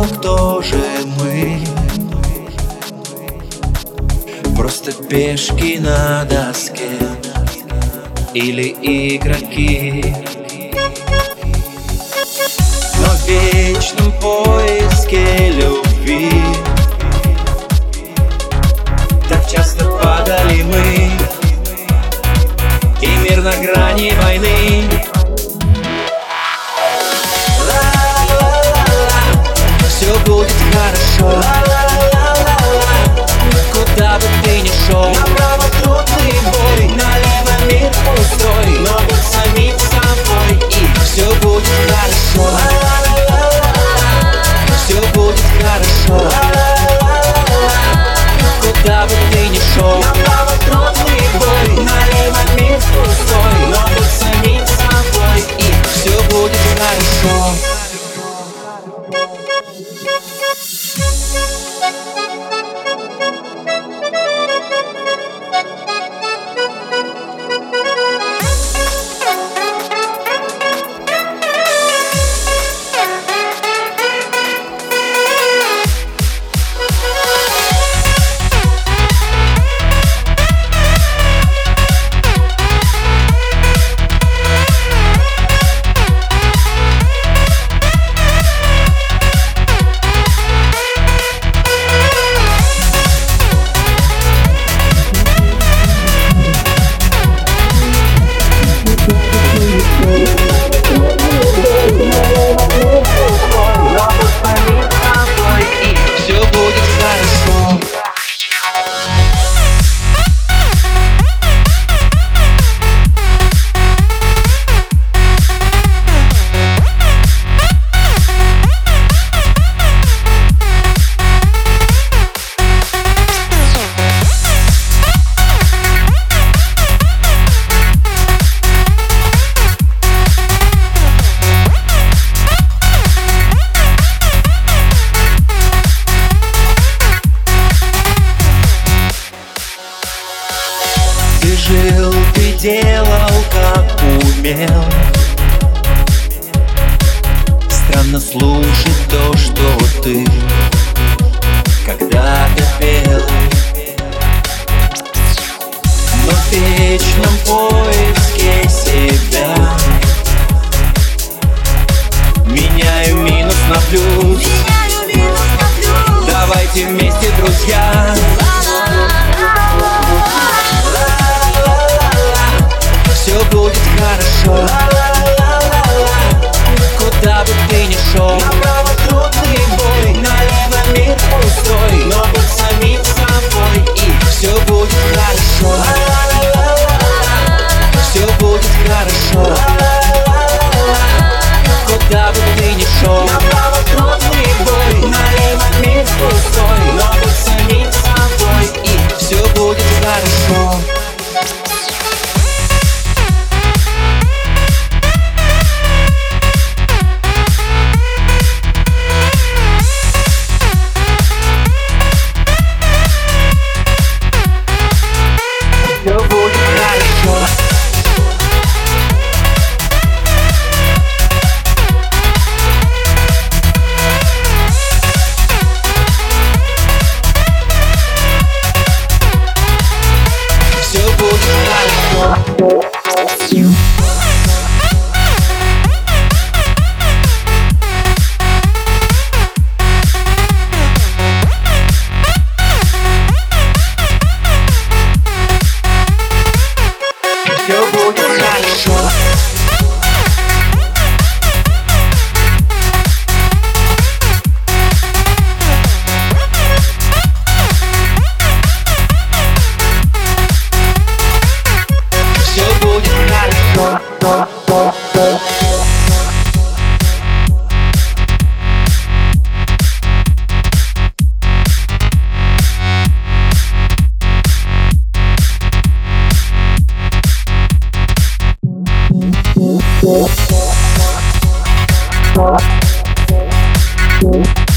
кто же мы Просто пешки на доске Или игроки. Но в вечном поиске любви Так часто падали мы. И мир на control. жил, ты делал, как умел. Странно слушать то, что ты когда-то пел. Но в вечном поезде Thank you.